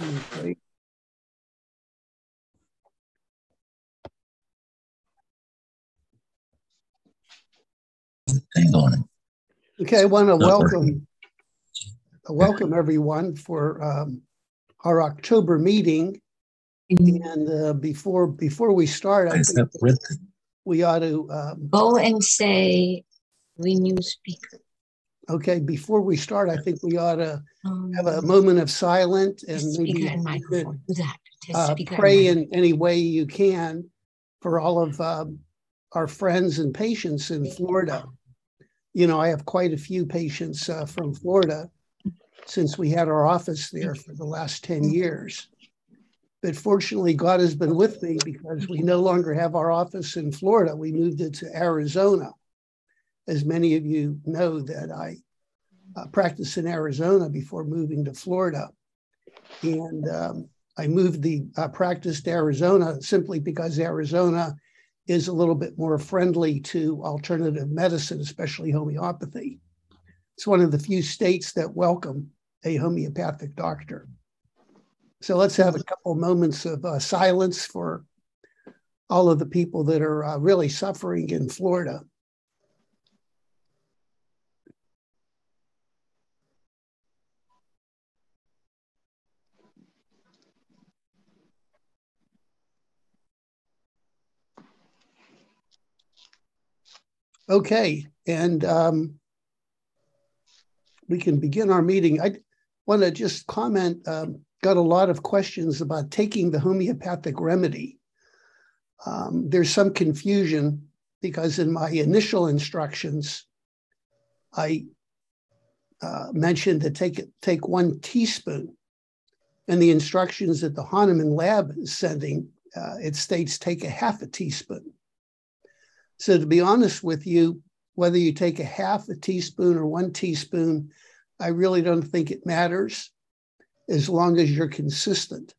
Okay. Hang on. Okay, I want to Not welcome, welcome everyone for um, our October meeting. And uh, before, before we start, I Is think we ought to, um, Go and say renew speaker. Okay, before we start, I think we ought to Um, have a moment of silence and maybe speaker and you could, microphone. Do that. Test uh, pray in any way you can for all of um, our friends and patients in Florida. You know, I have quite a few patients uh, from Florida since we had our office there for the last 10 years. But fortunately, God has been with me because we no longer have our office in Florida. We moved it to Arizona. As many of you know, that I uh, practiced in Arizona before moving to Florida. And um, I moved the uh, practice to Arizona simply because Arizona is a little bit more friendly to alternative medicine, especially homeopathy. It's one of the few states that welcome a homeopathic doctor. So let's have a couple moments of uh, silence for all of the people that are uh, really suffering in Florida. Okay, and um, we can begin our meeting. I want to just comment, um, got a lot of questions about taking the homeopathic remedy. Um, there's some confusion because in my initial instructions, I uh, mentioned to take take one teaspoon. And the instructions that the Hahnemann lab is sending, uh, it states take a half a teaspoon. So to be honest with you, whether you take a half a teaspoon or one teaspoon, I really don't think it matters as long as you're consistent.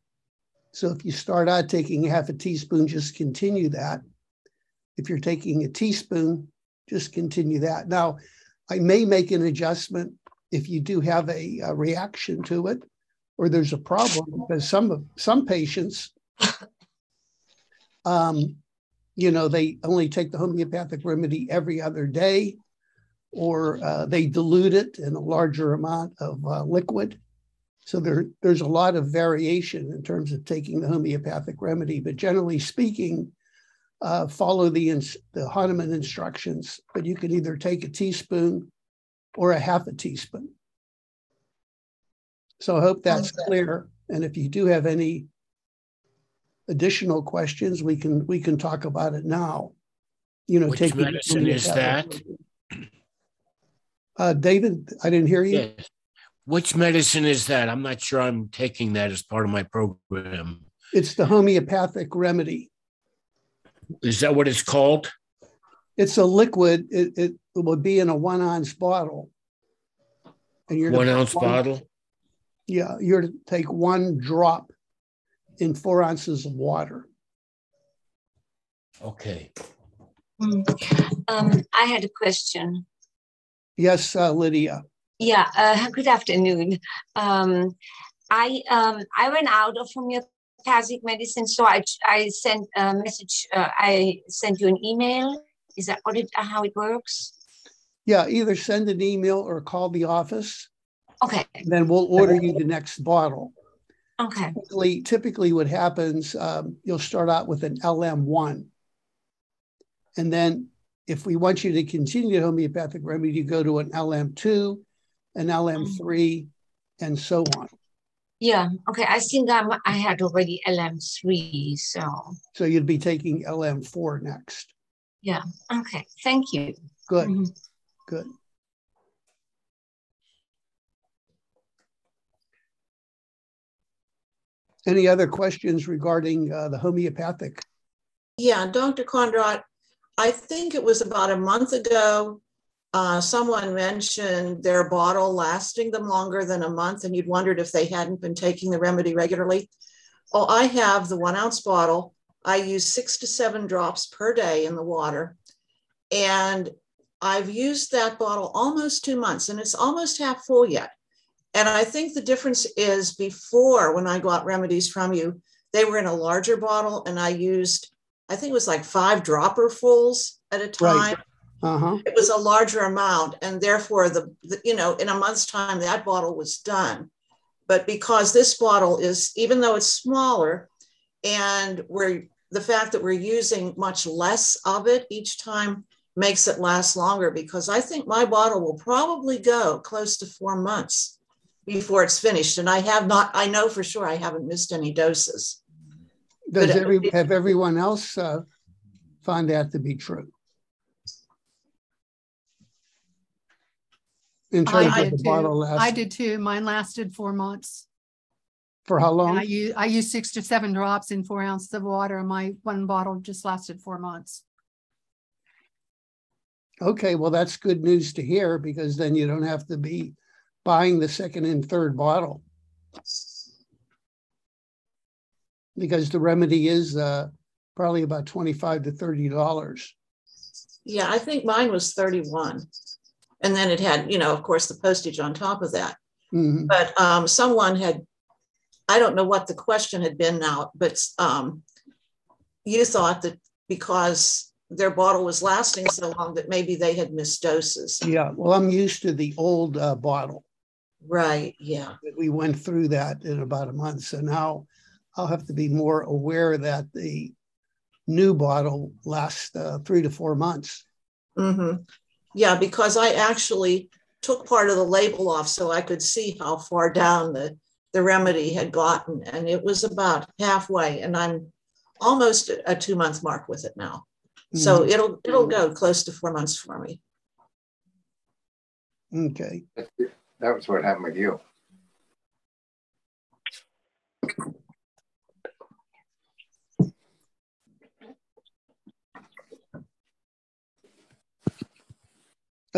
So if you start out taking half a teaspoon, just continue that. If you're taking a teaspoon, just continue that. Now, I may make an adjustment if you do have a, a reaction to it or there's a problem because some some patients um, you know, they only take the homeopathic remedy every other day, or uh, they dilute it in a larger amount of uh, liquid. So there, there's a lot of variation in terms of taking the homeopathic remedy, but generally speaking, uh, follow the, ins- the Hahnemann instructions, but you can either take a teaspoon or a half a teaspoon. So I hope that's Okay. clear. And if you do have any additional questions, we can, we can talk about it now. You know, Which medicine is that? Uh, David, I didn't hear you. Yes. Which medicine is that? I'm not sure I'm taking that as part of my program. It's the homeopathic remedy. Is that what it's called? It's a liquid. It, it would be in a one ounce bottle. And you're One ounce bottle? Yeah, you're to take one drop in four ounces of water. Okay. Mm. Um, I had a question. Yes, uh, Lydia. Yeah, uh, good afternoon. Um, I um, I ran out of homeopathic medicine, so I I sent a message. Uh, I sent you an email. Is that what it, how it works? Yeah, either send an email or call the office, Okay, then we'll order you the next bottle. Okay, Typically, typically what happens, um, you'll start out with an LM1. And then if we want you to continue the homeopathic remedy, you go to an LM2, an LM3, and so on. yeah, okay. I think I'm, I had already LM three, so So you'd be taking LM4 next. yeah. Okay, thank you. Good, Mhm. good. Any other questions regarding uh, the homeopathic? Yeah, Dr. Kondrot, I think it was about a month ago, uh, someone mentioned their bottle lasting them longer than a month, and you'd wondered if they hadn't been taking the remedy regularly. Oh, I have the one ounce bottle. I use six to seven drops per day in the water. And I've used that bottle almost two months, and it's almost half full yet. And I think the difference is before when I got remedies from you, they were in a larger bottle and I used, I think it was like five dropper fulls at a time. Right. Uh-huh. It was a larger amount. And therefore, the, the, you know, in a month's time, that bottle was done. But because this bottle is, even though it's smaller, and we're the fact that we're using much less of it each time makes it last longer because I think my bottle will probably go close to four months before it's finished. And I have not, I know for sure I haven't missed any doses. Does But- every, have everyone else uh, found that to be true? In I terms of did the too. bottle I did too. Mine lasted four months. for how And I use, I used six to seven drops in four ounces of water and my one bottle just lasted four months. Okay, well, that's good news to hear because then you don't have to be buying the second and third bottle. Because the remedy is uh, probably about twenty-five to thirty dollars. Yeah, I think mine was 31. And then it had, you know, of course, the postage on top of that. Mhm. But um, someone had, I don't know what the question had been now, but um, you thought that because their bottle was lasting so long that maybe they had missed doses. Yeah, well, I'm used to the old uh, bottle. Right, yeah. We went through that in about a month, so now I'll have to be more aware that the new bottle lasts uh, three to four months. hmm Yeah, because I actually took part of the label off so I could see how far down the, the remedy had gotten. And it was about halfway and I'm almost a two month mark with it now. So it'll, it'll go close to four months for me. Okay, That was what happened with you.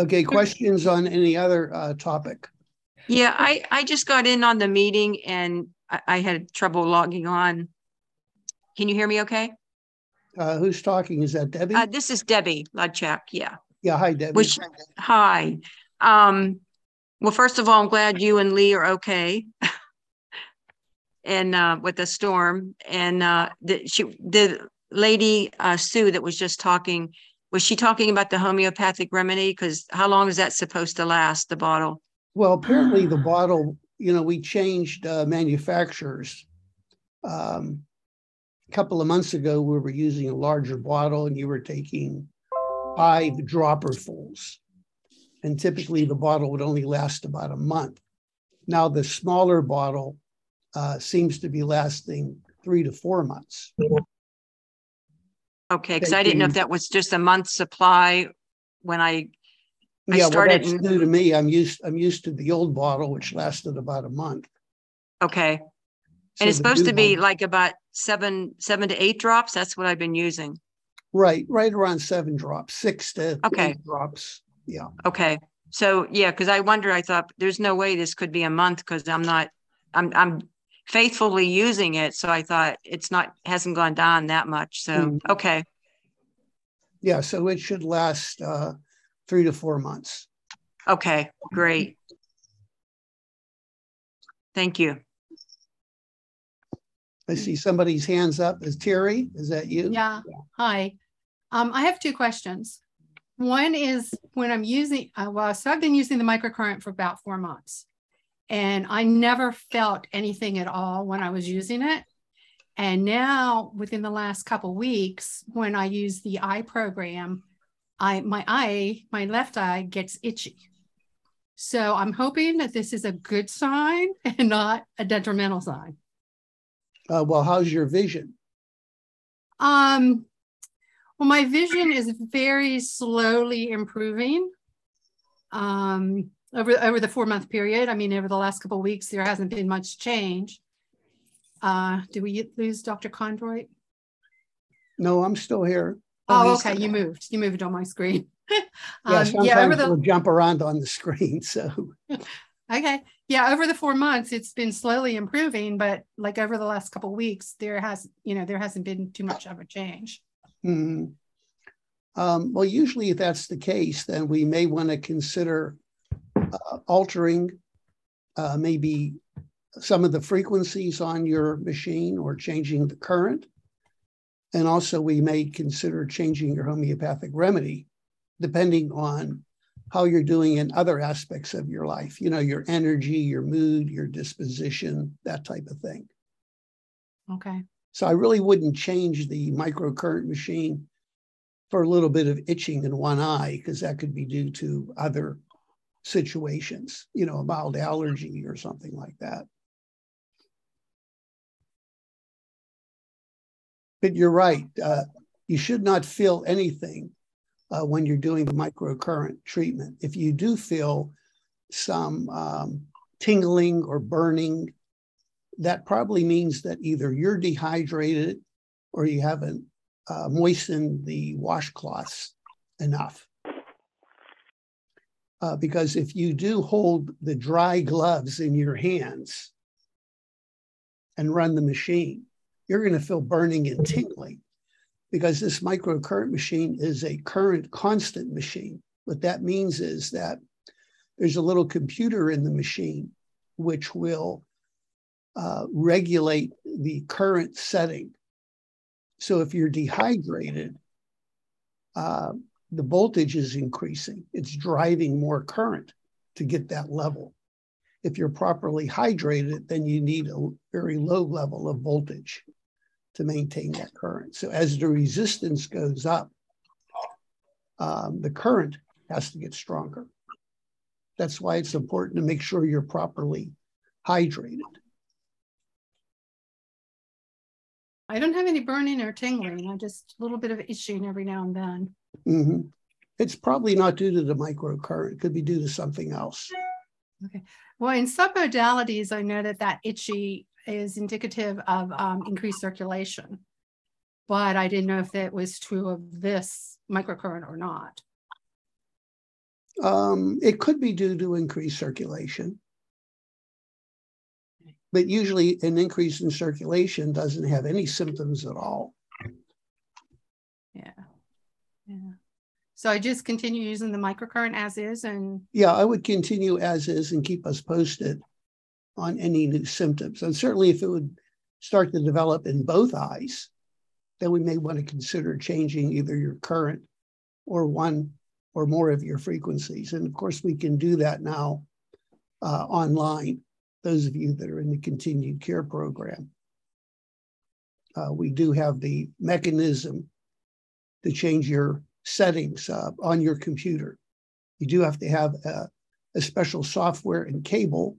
okay, questions on any other uh, topic? Yeah, I, I just got in on the meeting and I, I had trouble logging on. Can you hear me okay? Uh, Who's talking? Is that Debbie? Uh, this is Debbie Ludchak, yeah. Yeah, hi Debbie. Which, hi. Um, well, first of all, I'm glad you and Lee are okay. And, uh, with the storm and, uh, the, she, the lady, uh, Sue that was just talking, was she talking about the homeopathic remedy? Cause how long is that supposed to last, the bottle? Well, apparently the bottle, you know, we changed uh, manufacturers. Um, A couple of months ago, we were using a larger bottle and you were taking five dropperfuls. And typically the bottle would only last about a month. Now the smaller bottle uh, seems to be lasting three to four months. Okay, cause I didn't know if that was just a month supply when I I Yeah, well, started that's in- new to me. I'm used, I'm used to the old bottle, which lasted about a month. Okay, So and it's supposed to be bottle- like about seven, seven to eight drops. That's what I've been using. Right, right around seven drops, six to Okay. eight drops. Yeah. Okay, so yeah, because I wonder, I thought, there's no way this could be a month because I'm not, I'm, I'm faithfully using it. So I thought it's not, hasn't gone down that much. So, Mhm. okay, Yeah, so it should last uh, three to four months. okay, great. Thank you. I see somebody's hands up. Is Terry? Is that you? Yeah, hi. Um, I have two questions. One is when I'm using, uh, well, so I've been using the microcurrent for about four months. And I never felt anything at all when I was using it. And now within the last couple weeks, when I use the eye program, I my eye, my left eye gets itchy. So I'm hoping that this is a good sign and not a detrimental sign. Uh, well, how's your vision? Um, well, my vision is very slowly improving. Um, over over the four month period. I mean, over the last couple of weeks, there hasn't been much change. Uh, did we lose Dr. Kondrot? No, I'm still here. Oh, okay. You moved. You moved on my screen. Yeah, um, yeah, over sometimes the we'll jump around on the screen. So Okay. Yeah, over the four months, it's been slowly improving, but like over the last couple of weeks, there has, you know, there hasn't been too much of a change. Mhm. um, well, usually if that's the case, then we may want to consider uh, altering uh, maybe some of the frequencies on your machine or changing the current. And also, we may consider changing your homeopathic remedy depending on how you're doing in other aspects of your life, you know, your energy, your mood, your disposition, that type of thing. Okay. So I really wouldn't change the microcurrent machine for a little bit of itching in one eye because that could be due to other situations, you know, a mild allergy or something like that. But you're right. Uh, you should not feel anything uh, when you're doing the microcurrent treatment. If you do feel some um, tingling or burning, that probably means that either you're dehydrated or you haven't uh, moistened the washcloths enough. Uh, because if you do hold the dry gloves in your hands and run the machine, you're going to feel burning and tingling because this microcurrent machine is a current constant machine. What that means is that there's a little computer in the machine which will uh, regulate the current setting. So if you're dehydrated, uh, the voltage is increasing. It's driving more current to get that level. If you're properly hydrated, then you need a very low level of voltage to maintain that current. So as the resistance goes up, um, the current has to get stronger. That's why it's important to make sure you're properly hydrated. I don't have any burning or tingling. I just a little bit of itching every now and then. Mm-hmm. It's probably not due to the microcurrent. It could be due to something else. Okay. Well, in submodalities, I know that that itchy is indicative of um, increased circulation, but I didn't know if that was true of this microcurrent or not. Um, it could be due to increased circulation. But usually, an increase in circulation doesn't have any symptoms at all. Yeah. Yeah. So I just continue using the microcurrent as is and Yeah, I would continue as is and keep us posted on any new symptoms. And certainly, if it would start to develop in both eyes, then we may want to consider changing either your current or one or more of your frequencies. And of course, we can do that now uh, online, those of you that are in the continued care program. Uh, we do have the mechanism to change your settings uh, on your computer. You do have to have a, a special software and cable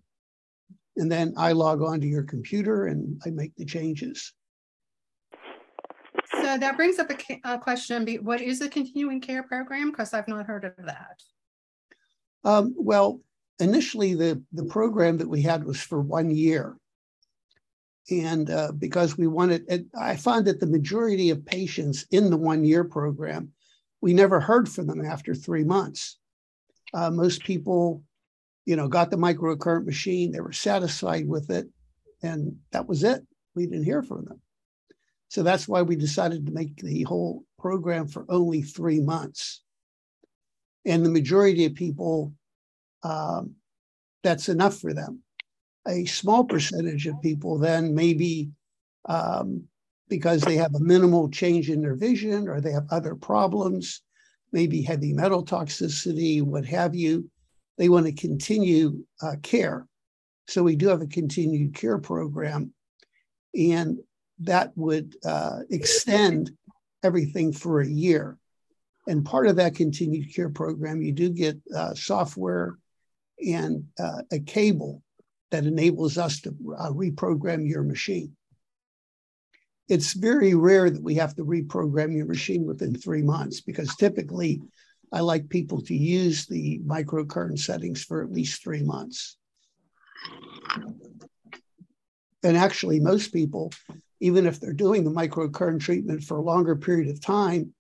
and then I log on to your computer and I make the changes. So that brings up a, a question. What is the continuing care program? Because I've not heard of that. Um, well, initially the, the program that we had was for one year. And uh, because we wanted, I found that the majority of patients in the one year program, we never heard from them after three months. Uh, most people you know, got the microcurrent machine. They were satisfied with it, and that was it. We didn't hear from them. So that's why we decided to make the whole program for only three months. And the majority of people, um, that's enough for them. A small percentage of people then maybe um, because they have a minimal change in their vision or they have other problems, maybe heavy metal toxicity, what have you, they want to continue uh, care. So we do have a continued care program, and that would uh, extend everything for a year. And part of that continued care program, you do get uh, software and uh, a cable that enables us to uh, reprogram your machine. It's very rare that we have to reprogram your machine within three months because typically I like people to use the microcurrent settings for at least three months. And actually, most people, even if they're doing the microcurrent treatment for a longer period of time,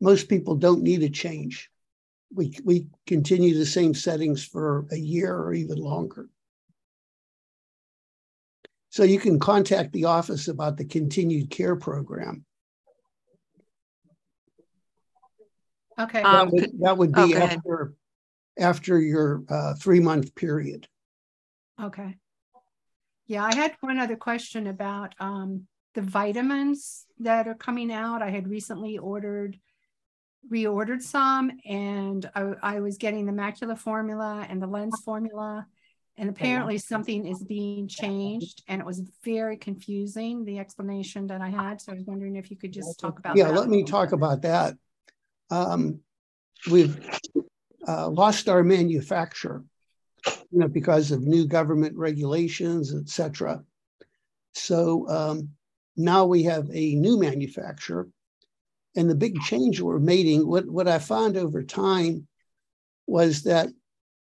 most people don't need a change. We, we continue the same settings for a year or even longer. So you can contact the office about the continued care program. Okay. Um, That would, that would oh, be go ahead. after, after your uh, three month period. Okay. Yeah, I had one other question about um, the vitamins that are coming out. I had recently ordered, reordered some, and I, I was getting the macula formula and the lens formula. And apparently something is being changed, and it was very confusing, the explanation that I had. So I was wondering if you could just talk about Yeah, let me talk about that. Um, we've uh, lost our manufacturer, you know, because of new government regulations, etc. So um, now we have a new manufacturer. And the big change we're making, what, what I found over time was that,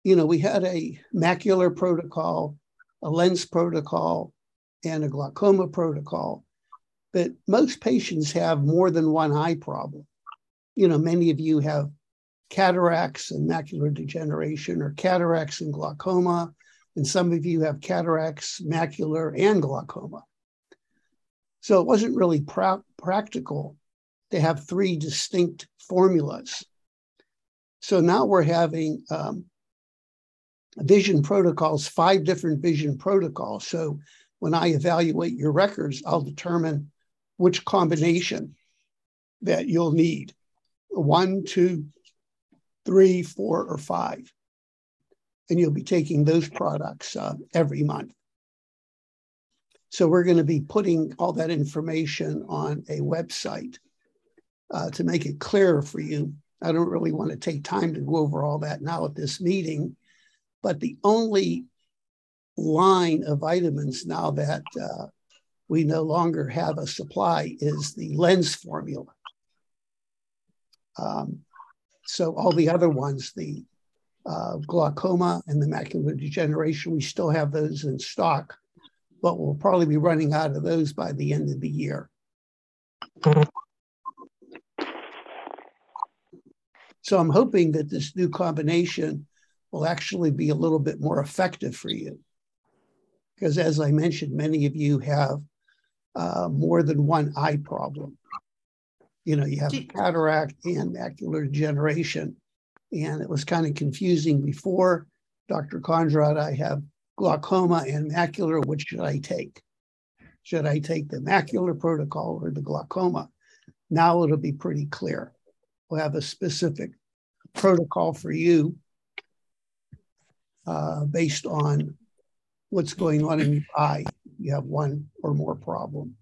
you know, we had a macular protocol, a lens protocol, and a glaucoma protocol. But most patients have more than one eye problem. You know, many of you have cataracts and macular degeneration or cataracts and glaucoma, and some of you have cataracts, macular, and glaucoma. So it wasn't really pra- practical to have three distinct formulas. So now we're having um, vision protocols, five different vision protocols. So when I evaluate your records, I'll determine which combination that you'll need one, two, three, four, or five. And you'll be taking those products uh, every month. So we're going to be putting all that information on a website uh, to make it clearer for you. I don't really want to take time to go over all that now at this meeting, but the only line of vitamins now that uh, we no longer have a supply is the lens formula. Um, so all the other ones, the uh, glaucoma and the macular degeneration, we still have those in stock, but we'll probably be running out of those by the end of the year. So I'm hoping that this new combination will actually be a little bit more effective for you. Because as I mentioned, many of you have uh, more than one eye problem. You know, you have cataract and macular degeneration. And it was kind of confusing before. Dr. Kondrot, I have glaucoma and macular. Which should I take? Should I take the macular protocol or the glaucoma? Now it'll be pretty clear. We'll have a specific protocol for you uh, based on what's going on in your eye. You have one or more problem.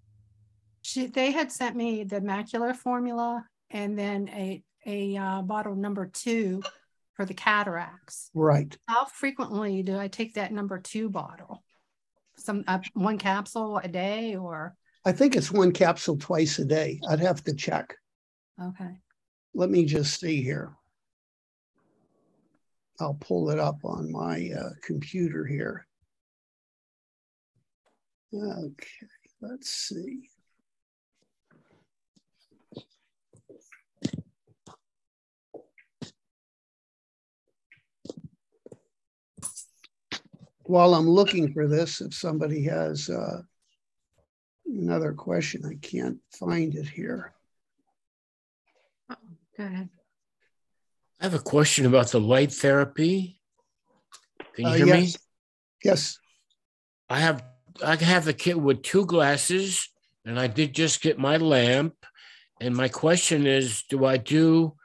She, they had sent me the macular formula and then a, a uh, bottle number two for the cataracts. Right. How frequently do I take that number two bottle? Some, uh, one capsule a day or, I think it's one capsule twice a day. I'd have to check. okay. Let me just see here. I'll pull it up on my uh, computer here. Okay, let's see. While I'm looking for this, if somebody has uh, another question, I can't find it here. Go ahead. I have a question about the light therapy. Can you Uh, hear me? yes. Yes. I have I have a kit with two glasses, and I did just get my lamp. And my question is, do I do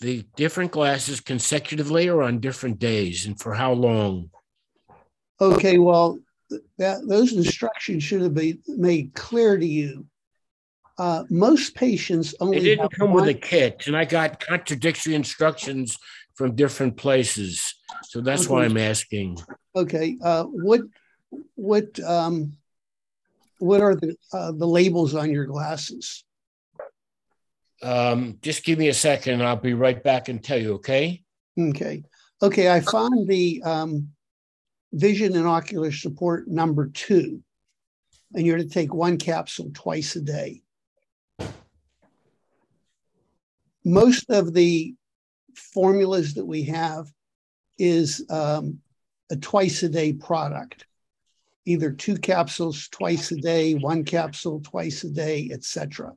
the different glasses consecutively or on different days, and for how long? Okay, well, that those instructions should have been made clear to you. Uh, most patients only. It didn't come with a kit, and I got contradictory instructions from different places. So that's why I'm asking. Okay, uh, what what um, what are the uh, the labels on your glasses? Um, just give me a second, and I'll be right back and tell you. Okay. Okay, okay, I found the um, vision and ocular support number two, and you're to take one capsule twice a day. Most of the formulas that we have is um, a twice a day product, either two capsules twice a day, one capsule twice a day, etc.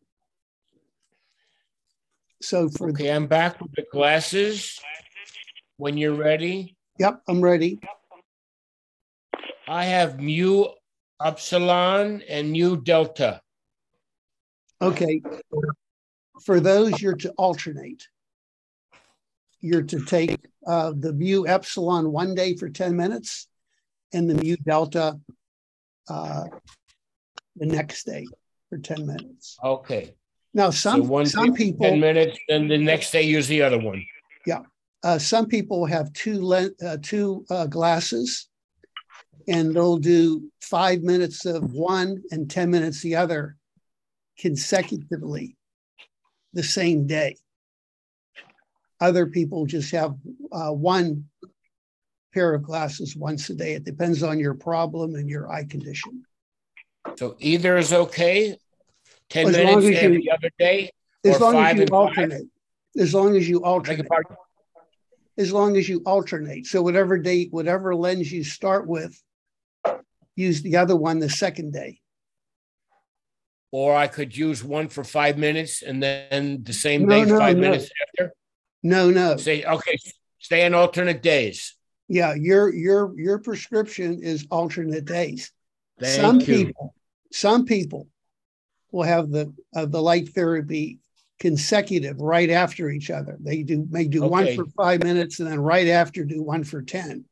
So for Okay, I'm back with the glasses. When you're ready. yep, I'm ready. I have mu upsilon and mu delta. Okay. For those, you're to alternate. You're to take uh, the mu epsilon one day for 10 minutes and the mu delta uh, the next day for 10 minutes. Okay. Now, So some, one some people. 10 minutes, then the next day use the other one. Yeah. Uh, some people have two le- uh, two uh, glasses, and they'll do five minutes of one and ten minutes the other, consecutively, the same day. Other people just have uh, one pair of glasses once a day. It depends on your problem and your eye condition. So either is okay. 10 As long minutes as you- every other day. As Or long as you and five. alternate. As long as you alternate. as long as you alternate. So whatever date, whatever lens you start with, use the other one the second day. Or I could use one for five minutes and then the same No, day, no, five no. minutes after. No, no. Say, okay, stay on alternate days. Yeah, your your your prescription is alternate days. some Thank you. people, some people will have the uh, the light therapy consecutive right after each other. They do may do one for five minutes and then right after do one for ten.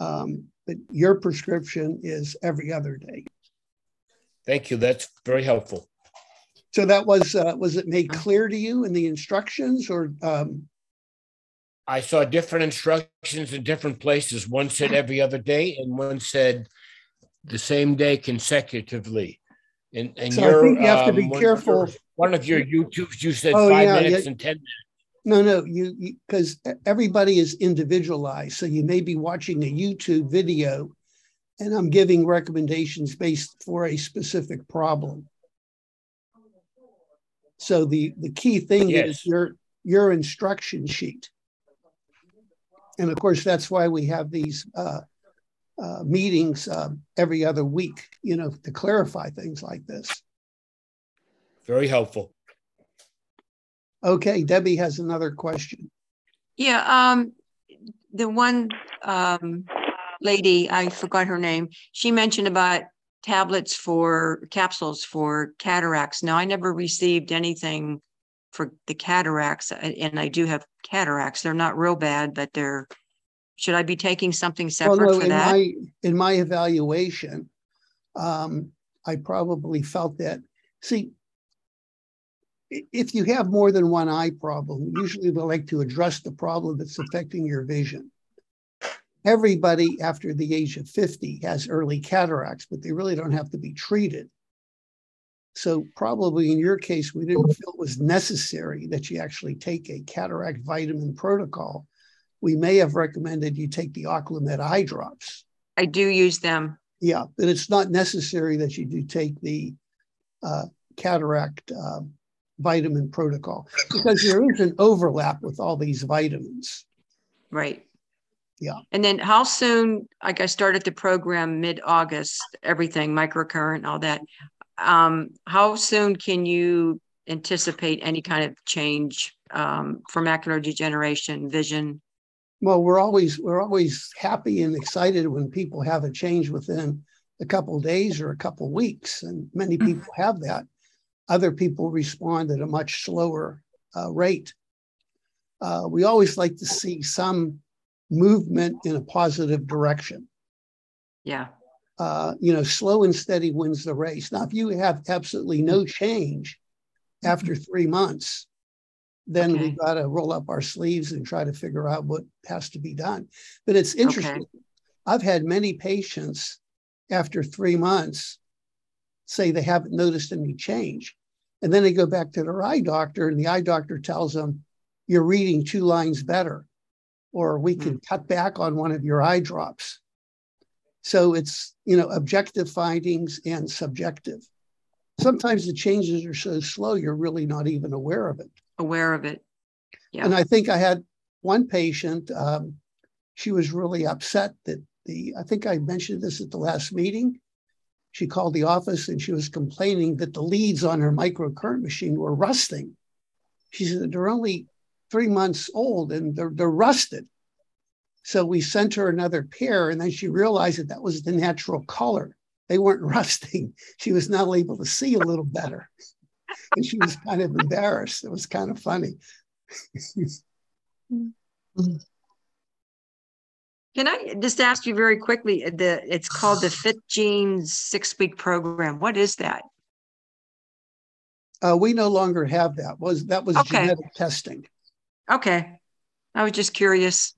Um, but your prescription is every other day. Thank you. That's very helpful. So that was uh, was it made clear to you in the instructions or um, I saw different instructions in different places. One said every other day, and one said the same day consecutively. And and So I think you have to um, be one of careful. your- One of your YouTubes, you said Oh, five yeah, minutes yeah. and ten minutes. No, no, you, because everybody is individualized. So you may be watching a YouTube video and I'm giving recommendations based for a specific problem. So the, the key thing Yes. is your, your instruction sheet. And of course, that's why we have these uh, uh, meetings uh, every other week, you know, to clarify things like this. Very helpful. Okay, Debbie has another question. Yeah, um, the one, um, lady, I forgot her name, she mentioned about tablets for capsules for cataracts. Now, I never received anything for the cataracts, and I do have cataracts. They're not real bad, but they're, should I be taking something separate for in that? my, in my evaluation, um, I probably felt that, see, if you have more than one eye problem, usually they like to address the problem that's affecting your vision. Everybody after the age of 50 has early cataracts, but they really don't have to be treated. So probably in your case, we didn't feel it was necessary that you actually take a cataract vitamin protocol. We may have recommended you take the Oclamed eye drops. I do use them. Yeah, but it's not necessary that you do take the uh, cataract uh, vitamin protocol because there is an overlap with all these vitamins. Right. Yeah. And then how soon, like I started the program mid-August, everything, microcurrent, all that. Um, how soon can you anticipate any kind of change um, for macular degeneration, vision? Well, we're always we're always happy and excited when people have a change within a couple days or a couple weeks, and many people have that. Other people respond at a much slower uh, rate. Uh, we always like to see some movement in a positive direction. Yeah, uh, you know, slow and steady wins the race. Now, if you have absolutely no change after three months, then Okay. we've got to roll up our sleeves and try to figure out what has to be done. But it's interesting. I've had many patients after three months say they haven't noticed any change. And then they go back to their eye doctor, and the eye doctor tells them, You're reading two lines better, or we can cut back on one of your eye drops. So it's, you know, objective findings and subjective. Sometimes the changes are so slow, you're really not even aware of it. aware of it. Yeah. And I think I had one patient, um, she was really upset that the, I think I mentioned this at the last meeting. She called the office and she was complaining that the leads on her microcurrent machine were rusting. She said they're only three months old and they're, they're rusted. So we sent her another pair, and then she realized that that was the natural color. They weren't rusting. She was now able to see a little better. And she was kind of embarrassed. It was kind of funny. Can I just ask you very quickly? The it's called the Fit Genes six week program. What is that? Uh, we no longer have that. Was that was Okay. genetic testing? Okay, I was just curious.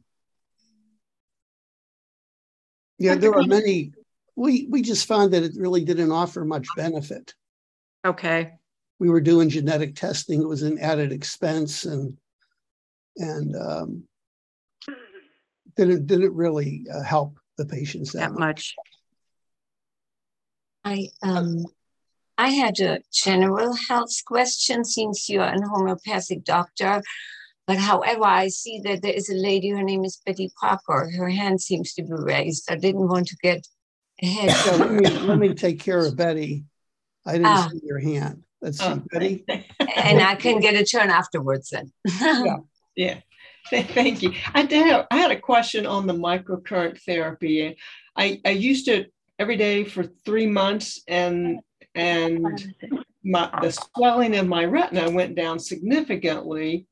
Yeah, there are many. We we just found that it really didn't offer much benefit. Okay, We were doing genetic testing. It was an added expense and and um, didn't didn't really uh, help the patients that that much. much. I um I had a general health question since you're an homeopathic doctor. But however, I see that there is a lady, her name is Betty Parker. Her hand seems to be raised. I didn't want to get ahead. So let me let me take care of Betty. I didn't Ah. see your hand. Let's see, Oh, Betty. and I can get a turn afterwards then. Yeah, Th- thank you. I did have, I had a question on the microcurrent therapy. I, I used it every day for three months and, and my, the swelling in my retina went down significantly.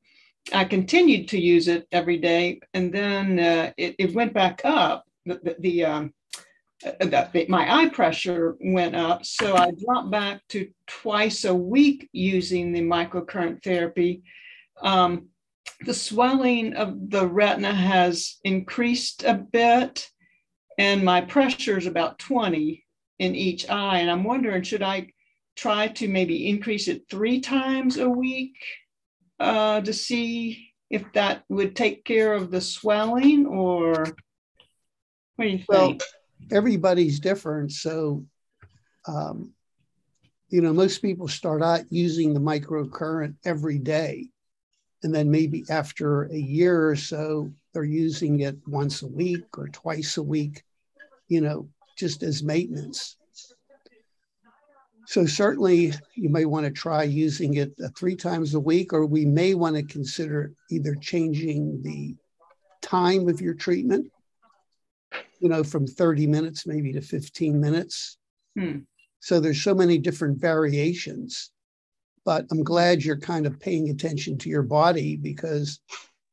I continued to use it every day and then uh, it, it went back up. The, the, the, um, uh, the- my eye pressure went up. So I dropped back to twice a week using the microcurrent therapy. Um, the swelling of the retina has increased a bit and my pressure is about 20 in each eye and i'm wondering should i try to maybe increase it three times a week uh, to see if that would take care of the swelling or what do you Well, think everybody's different. So, um, you know, most people start out using the microcurrent every day. And then maybe after a year or so, they're using it once a week or twice a week, you know, just as maintenance. So, certainly, you may want to try using it uh, three times a week, or we may want to consider either changing the time of your treatment you know, from 30 minutes maybe to 15 minutes. Hmm. So there's so many different variations. But I'm glad you're kind of paying attention to your body because,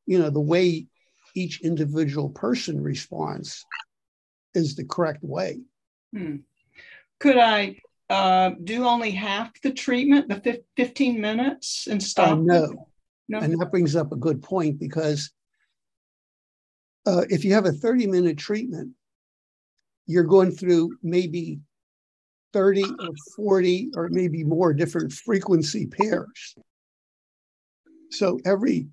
you know, the way each individual person responds is the correct way. Hmm. could i uh, do only half the treatment the fif- 15 minutes and Uh, stop no, no and that brings up a good point because uh, if you have a 30 minute treatment, you're going through maybe 30 or 40 or maybe more different frequency pairs. So every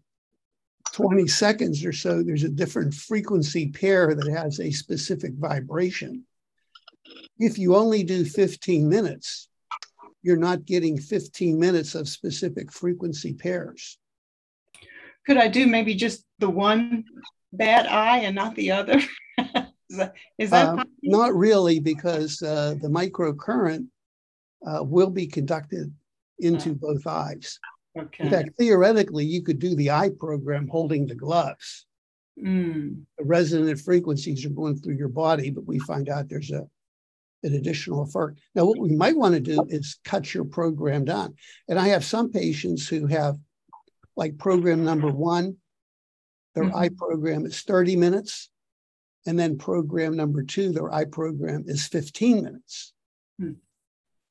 20 seconds or so, there's a different frequency pair that has a specific vibration. If you only do 15 minutes, you're not getting 15 minutes of specific frequency pairs. could I do maybe just the one bad eye and not the other? is that, is that possible? not really, because uh, the microcurrent uh, will be conducted into both eyes. In fact, theoretically, you could do the eye program holding the gloves. Mm, The resonant frequencies are going through your body, but we find out there's a an additional effect. Now, what we might want to do is cut your program down. And I have some patients who have, like program number one, their Mhm. eye program is 30 minutes. And then program number two, their eye program is 15 minutes. Hmm.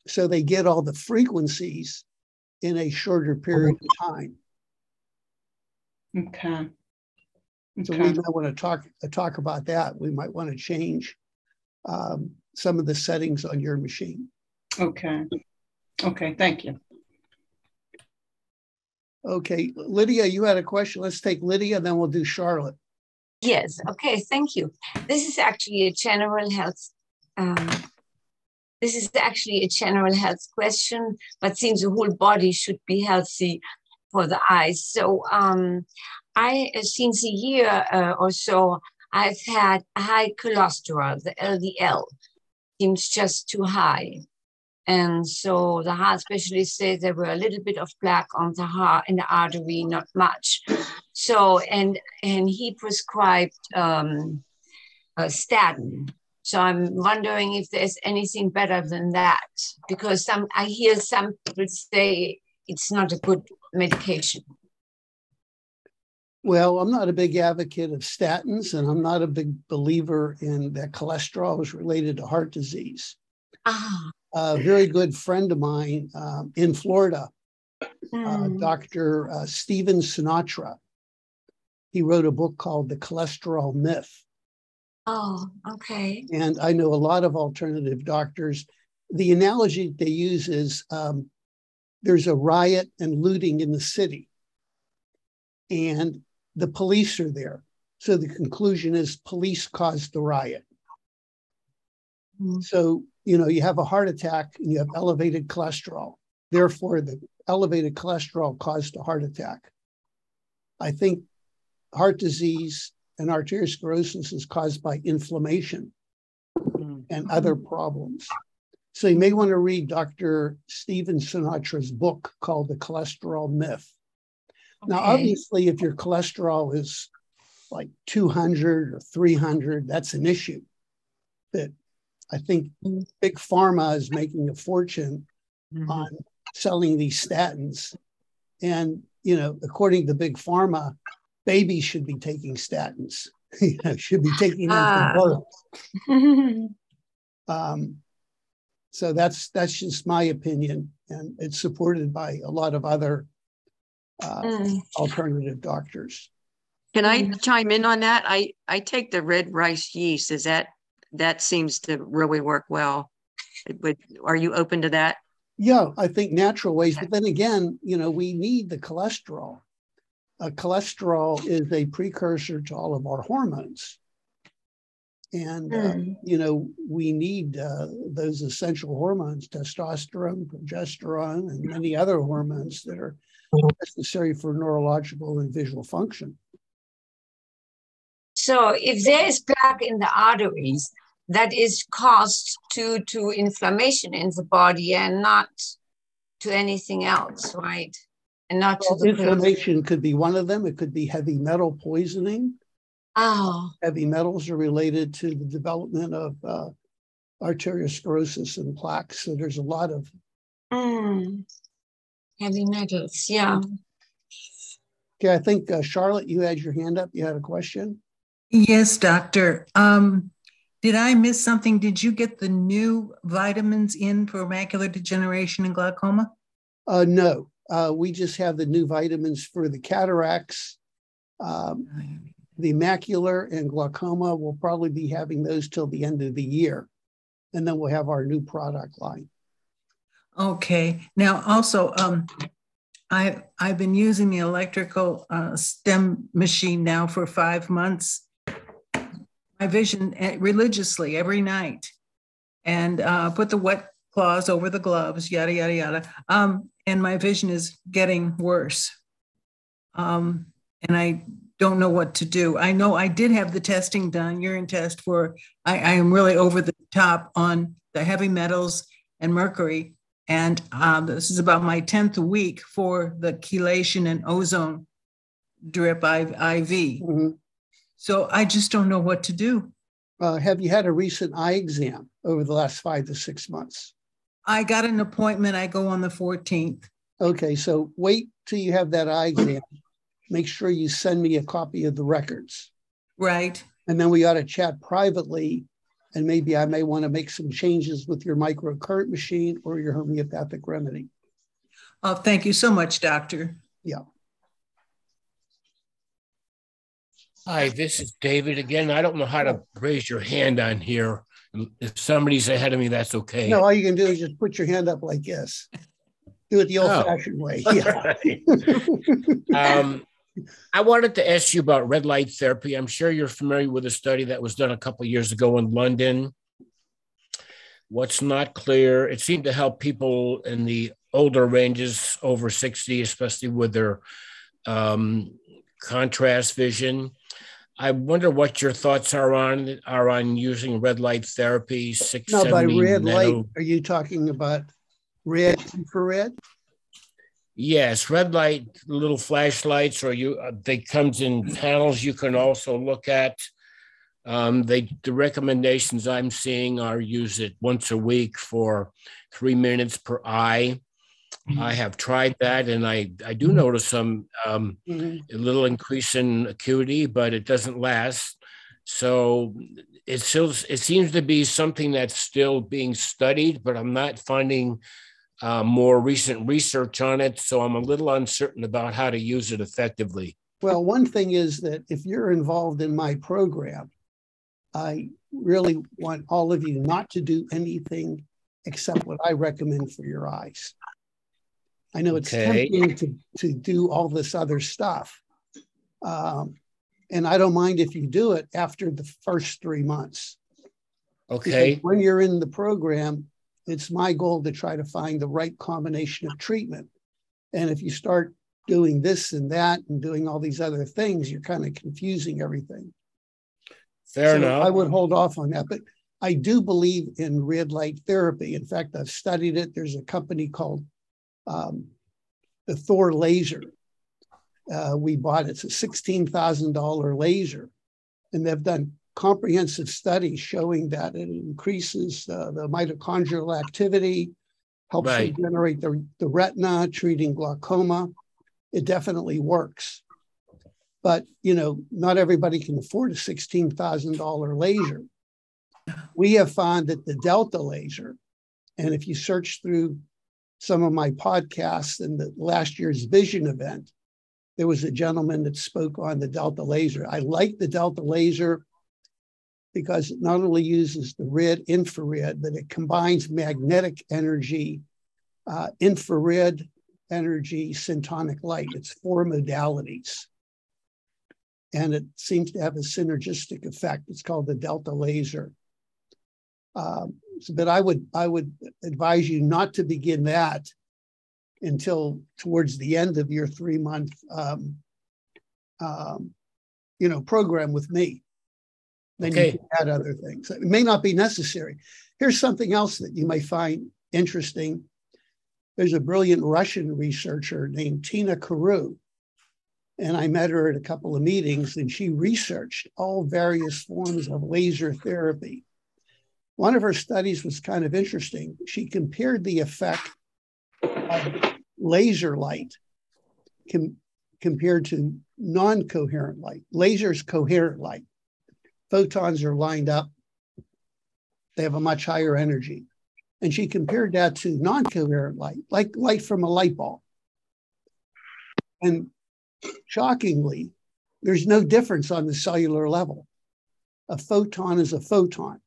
So they get all the frequencies in a shorter period of time. okay. So we might want to talk, talk about that. We might want to change um, some of the settings on your machine. Okay. Okay. Thank you. Okay, Lydia, you had a question. Let's take Lydia, then we'll do Charlotte. Yes, okay, thank you. This is actually a general health. Um, this is actually a general health question, but seems the whole body should be healthy for the eyes. So, um, I since a year uh, or so, I've had high cholesterol. The LDL seems just too high, and so the heart specialist said there were a little bit of plaque on the heart in the artery, not much. So and and he prescribed um, a statin. So I'm wondering if there's anything better than that because some I hear some people say it's not a good medication. Well, I'm not a big advocate of statins, and I'm not a big believer in that cholesterol is related to heart disease. Ah. A very good friend of mine um, in Florida, uh, Mm. Dr. Uh, Stephen Sinatra, he wrote a book called The Cholesterol Myth. Oh, okay. And I know a lot of alternative doctors. The analogy they use is um, there's a riot and looting in the city, and the police are there. So the conclusion is police caused the riot. Mm. So, you know, you have a heart attack and you have elevated cholesterol. Therefore, the elevated cholesterol caused a heart attack. I think heart disease and arteriosclerosis is caused by inflammation and other problems. So you may want to read Dr. Stephen Sinatra's book called The Cholesterol Myth. Now, obviously, if your cholesterol is like 200 or 300, that's an issue. That I think Mm. big pharma is making a fortune Mhm. on selling these statins. And, you know, according to big pharma, babies should be taking statins, you know, should be taking them Ah. from birth. Um, so that's that's just my opinion, and it's supported by a lot of other uh, Mm. alternative doctors. Can I chime in on that? I, I take the red rice yeast. Is that, that seems to really work well. It would, are you open to that? Yeah, I think natural ways, but then again, you know, we need the cholesterol. Uh, cholesterol is a precursor to all of our hormones. And, uh, Mm. you know, we need uh, those essential hormones, testosterone, progesterone, and many other hormones that are necessary for neurological and visual function. So if there is plaque in the arteries, that is caused to to inflammation in the body and not to anything else, right? And not to the inflammation could be one of them. It could be heavy metal poisoning. Oh, Heavy metals are related to the development of uh, arteriosclerosis and plaques. So there's a lot of mm. Heavy metals. Yeah. Okay, I think uh, Charlotte, you had your hand up. You had a question. Yes, doctor. Um, did I miss something? Did you get the new vitamins in for macular degeneration and glaucoma? Uh, no, uh, we just have the new vitamins for the cataracts. Um, the macular and glaucoma, we'll probably be having those till the end of the year. And then we'll have our new product line. Okay. Now, also, um, I I've been using the electrical uh, stem machine now for five months. My vision eh, religiously every night, and uh, put the wet cloths over the gloves. Yada yada yada. Um, and my vision is getting worse. Um, and I don't know what to do. I know I did have the testing done, urine test for. I, I am really over the top on the heavy metals and mercury. And um, this is about my 10th week for the chelation and ozone drip IV. Mhm. So I just don't know what to do. Uh, have you had a recent eye exam over the last five to six months? I got an appointment. I go on the 14th. Okay, so wait till you have that eye exam. Make sure you send me a copy of the records. Right. And then we ought to chat privately. And maybe I may want to make some changes with your microcurrent machine or your homeopathic remedy. Oh, thank you so much, doctor. Yeah. Hi, this is David again. I don't know how to raise your hand on here. If somebody's ahead of me, that's okay. No, all you can do is just put your hand up like this. Do it the Oh. old fashioned way. Yeah. um, I wanted to ask you about red light therapy. I'm sure you're familiar with a study that was done a couple years ago in London. What's not clear, it seemed to help people in the older ranges over 60, especially with their um, contrast vision. I wonder what your thoughts are on are on using red light therapy. Six No, by red light, are you talking about red infrared? Yes, red light, little flashlights, or you uh, they comes in panels. You can also look at. Um, they the recommendations I'm seeing are use it once a week for three minutes per eye. I have tried that, and I I do notice some um, Mhm. a little increase in acuity, but it doesn't last. So it still it seems to be something that's still being studied, but I'm not finding uh, more recent research on it. So I'm a little uncertain about how to use it effectively. Well, one thing is that if you're involved in my program, I really want all of you not to do anything except what I recommend for your eyes. I know it's Okay. tempting to, to do all this other stuff. Um, and I don't mind if you do it after the first three months. Because Okay. When you're in the program, it's my goal to try to find the right combination of treatment. And if you start doing this and that and doing all these other things, you're kind of confusing everything. Fair So enough. I would hold off on that, but I do believe in red light therapy. In fact, I've studied it. There's a company called um, the Thor Laser. Uh, we bought it. It's a sixteen thousand dollar laser, and they've done comprehensive studies showing that it increases uh, the mitochondrial activity, helps Right. regenerate the, the retina, treating glaucoma. It definitely works. But you know, not everybody can afford a sixteen thousand dollar laser. We have found that the Delta laser, and if you search through some of my podcasts and the last year's vision event, there was a gentleman that spoke on the Delta laser. I like the Delta laser because it not only uses the red infrared, but it combines magnetic energy, uh, infrared energy, syntonic light. It's four modalities. And it seems to have a synergistic effect. It's called the Delta laser. Um, but I would I would advise you not to begin that until towards the end of your three month um, um, you know program with me. Then Okay. you can add other things. It may not be necessary. Here's something else that you may find interesting. There's a brilliant Russian researcher named Tiina Karu. And I met her at a couple of meetings, and she researched all various forms of laser therapy. One of her studies was kind of interesting. She compared the effect of laser light com- compared to non coherent light. Laser's coherent light. Photons are lined up, they have a much higher energy. And she compared that to non coherent light, like light from a light bulb. And shockingly, there's no difference on the cellular level. A photon is a photon.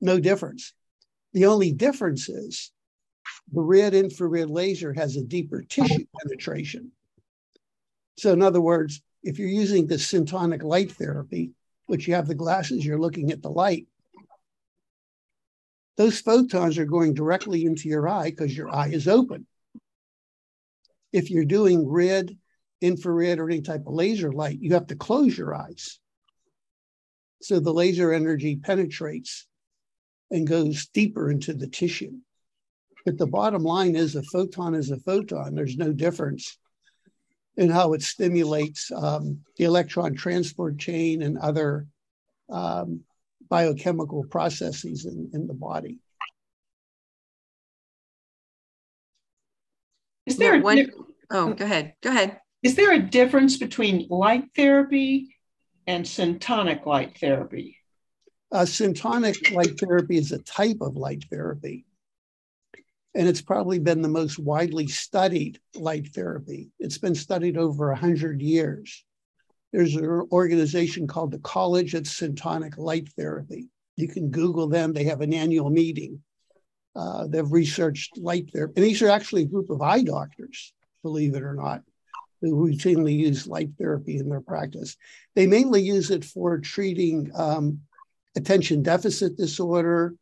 No difference. The only difference is the red infrared laser has a deeper tissue penetration. So, in other words, if you're using the syntonic light therapy, which you have the glasses, you're looking at the light, those photons are going directly into your eye because your eye is open. If you're doing red, infrared, or any type of laser light, you have to close your eyes. So the laser energy penetrates and goes deeper into the tissue. But the bottom line is a photon is a photon. There's no difference in how it stimulates um, the electron transport chain and other um, biochemical processes in, in the body. Is there, Yeah, a one- dif- Oh, go ahead. Go ahead. is there a difference between light therapy and syntonic light therapy? Uh, syntonic light therapy is a type of light therapy. And it's probably been the most widely studied light therapy. It's been studied over 100 years. There's an organization called the College of Syntonic Light Therapy. You can Google them, they have an annual meeting. Uh, they've researched light therapy. And these are actually a group of eye doctors, believe it or not, who routinely use light therapy in their practice. They mainly use it for treating um, attention deficit disorder,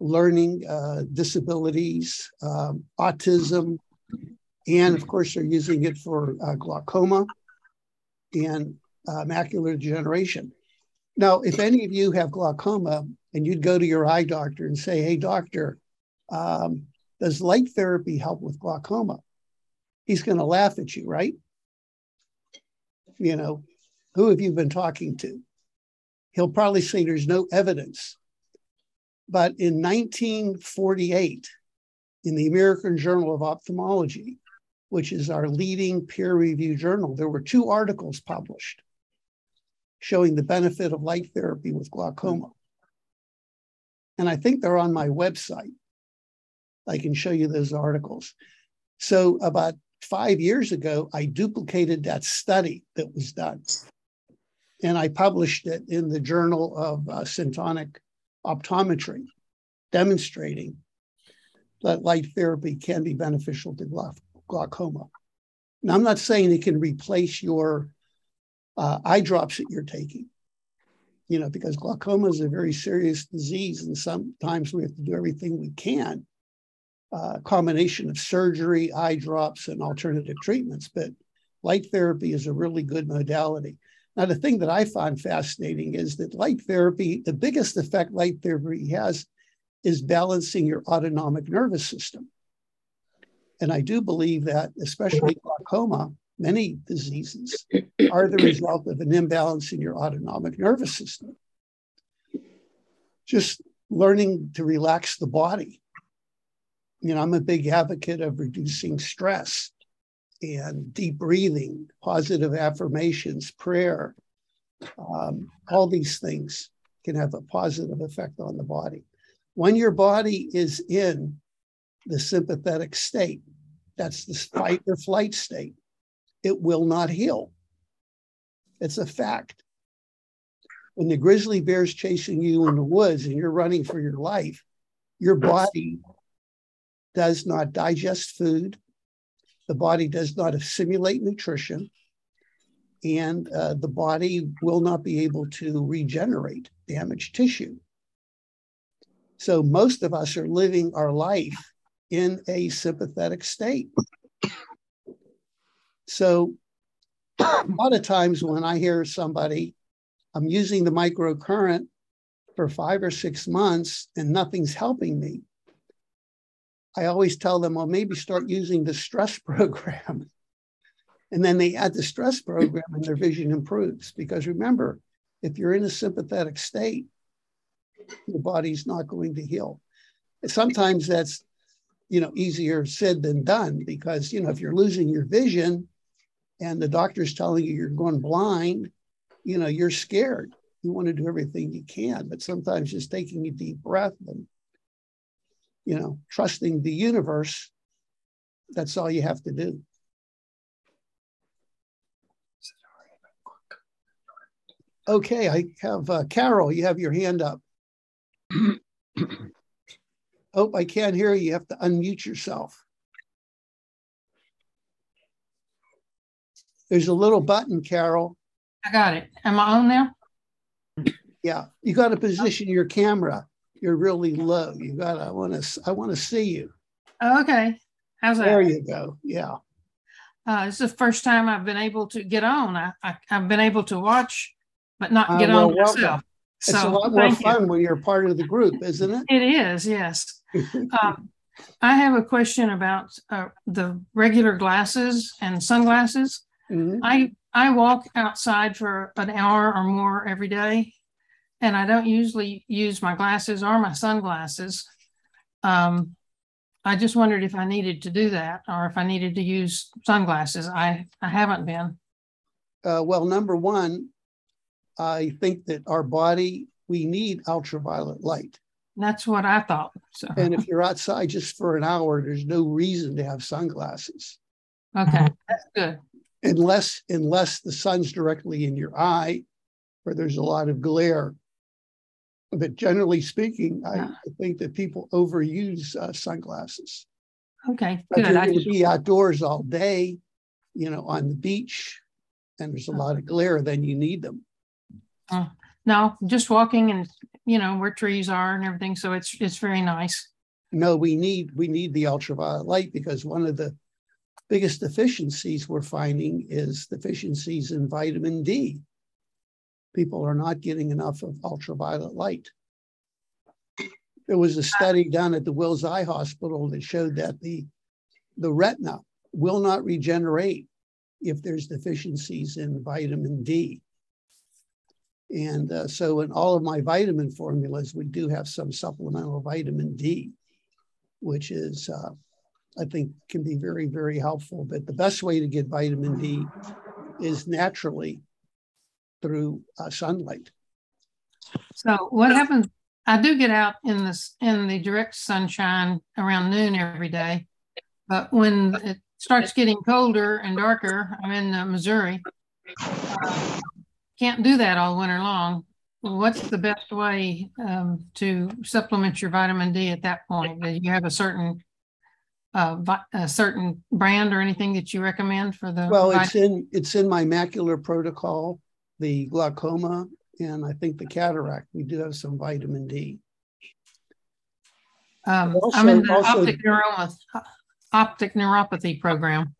learning uh, disabilities, um, autism, and of course, they're using it for uh, glaucoma and uh, macular degeneration. Now, if any of you have glaucoma and you'd go to your eye doctor and say, Hey, doctor, um, Does light therapy help with glaucoma? He's going to laugh at you, right? You know, who have you been talking to? He'll probably say there's no evidence. But in 1948, in the American Journal of Ophthalmology, which is our leading peer reviewed journal, there were two articles published showing the benefit of light therapy with glaucoma. And I think they're on my website. I can show you those articles. So, about five years ago, I duplicated that study that was done. And I published it in the Journal of uh, Syntonic Optometry, demonstrating that light therapy can be beneficial to glaucoma. Now, I'm not saying it can replace your uh, eye drops that you're taking, you know, because glaucoma is a very serious disease, and sometimes we have to do everything we can. Uh, combination of surgery, eye drops, and alternative treatments, but light therapy is a really good modality. Now, the thing that I find fascinating is that light therapy, the biggest effect light therapy has is balancing your autonomic nervous system. And I do believe that, especially glaucoma, many diseases are the result of an imbalance in your autonomic nervous system. Just learning to relax the body. You know, I'm a big advocate of reducing stress and deep breathing, positive affirmations, prayer. Um, all these things can have a positive effect on the body. When your body is in the sympathetic state, that's the fight or flight state, it will not heal. It's a fact. When the grizzly bear's chasing you in the woods and you're running for your life, your body does not digest food, the body does not assimilate nutrition, and uh, the body will not be able to regenerate damaged tissue. So most of us are living our life in a sympathetic state. So a lot of times when I hear somebody, I'm using the microcurrent for five or six months and nothing's helping me. I always tell them, well, maybe start using the stress program. And then they add the stress program and their vision improves. Because remember, if you're in a sympathetic state, your body's not going to heal. Sometimes that's, you know, easier said than done because, you know, if you're losing your vision, and the doctor's telling you you're going blind, you know, you're scared. You want to do everything you can, but sometimes just taking a deep breath and, you know, trusting the universe, that's all you have to do. Okay, I have uh, Carol, you have your hand up. oh, I can't hear you. You have to unmute yourself. There's a little button, Carol. I got it. Am I on now? Yeah, you got to position your camera. You're really low. You got. I want to. I want to see you. Oh, okay. How's that? There you go. Yeah. Uh, it's the first time I've been able to get on. I, I have been able to watch, but not uh, get uh, well, on welcome. myself. It's a lot more fun you. when you're part of the group, isn't it? It is. Yes. um, I have a question about uh, the regular glasses and sunglasses. Mm-hmm. I I walk outside for an hour or more every day, and I don't usually use my glasses or my sunglasses. Um, I just wondered if I needed to do that or if I needed to use sunglasses. I I haven't been. Uh, well, number one, I think that our body we need ultraviolet light. That's what I thought. So. And if you're outside just for an hour, there's no reason to have sunglasses. Okay, that's good unless unless the sun's directly in your eye or there's a lot of glare but generally speaking i, I think that people overuse uh, sunglasses okay good. you're going to be outdoors all day you know on the beach and there's a lot of glare then you need them uh, no just walking and you know where trees are and everything so it's it's very nice no we need we need the ultraviolet light because one of the biggest deficiencies we're finding is deficiencies in vitamin D. People are not getting enough of ultraviolet light. there was a study done at the Wills Eye Hospital that showed that the the retina will not regenerate if there's deficiencies in vitamin D. And uh, so in all of my vitamin formulas, we do have some supplemental vitamin D, which is, uh, I think, can be very, very helpful. But the best way to get vitamin D is naturally through uh, sunlight. So what happens? I do get out in this in the direct sunshine around noon every day, but when it starts getting colder and darker, I'm in uh, Missouri. Uh, can't do that all winter long. What's the best way um, to supplement your vitamin D at that point? Do you have a certain uh, a certain brand or anything that you recommend for the? Well, it's in it's in my macular protocol, the glaucoma, and I think the cataract. We do have some vitamin D. Um, also, I'm in the also, optic, optic neuropathy program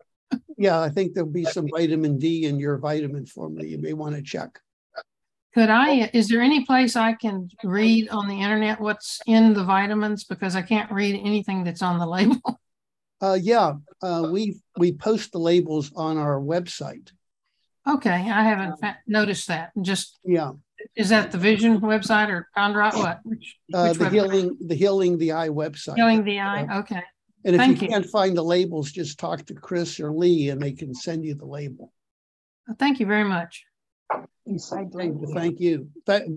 yeah, I think there'll be some vitamin D in your vitamin formula. You may want to check. Could I, is there any place I can read on the internet what's in the vitamins? Because I can't read anything that's on the label. Uh, yeah, uh, we we post the labels on our website. Okay, I haven't noticed that. Just yeah, is that the Vision website or Kondrot? What? Which, uh, which the website? healing the healing the eye website. Healing the eye. Okay. And if Thank you, you can't find the labels, just talk to Chris or Lee and they can send you the label. Thank you very much. Thank you.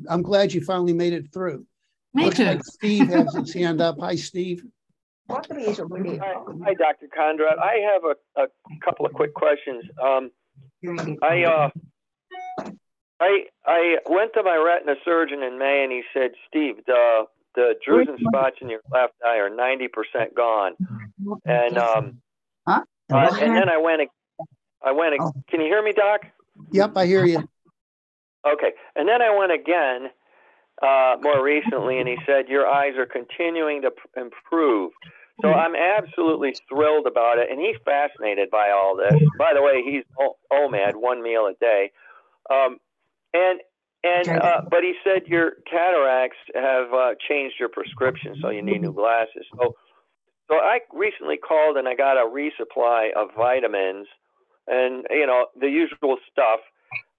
I'm glad you finally made it through. Me Looks too. Like Steve has his hand up. Hi, Steve. Hi, hi, Dr. Kondrot. I have a, a couple of quick questions. Um, I uh, I I went to my retina surgeon in May, and he said, "Steve, the the drusen spots in your left eye are 90% gone. And um, huh? uh, and then I went, I went, oh. can you hear me, Doc? Yep, I hear you. Okay. And then I went again uh, more recently, and he said, Your eyes are continuing to improve. So. I'm absolutely thrilled about it. And he's fascinated by all this. By the way, he's OMAD, one meal a day. Um, and and uh, but he said your cataracts have uh, changed your prescription, so you need new glasses. So, so I recently called and I got a resupply of vitamins, and you know the usual stuff.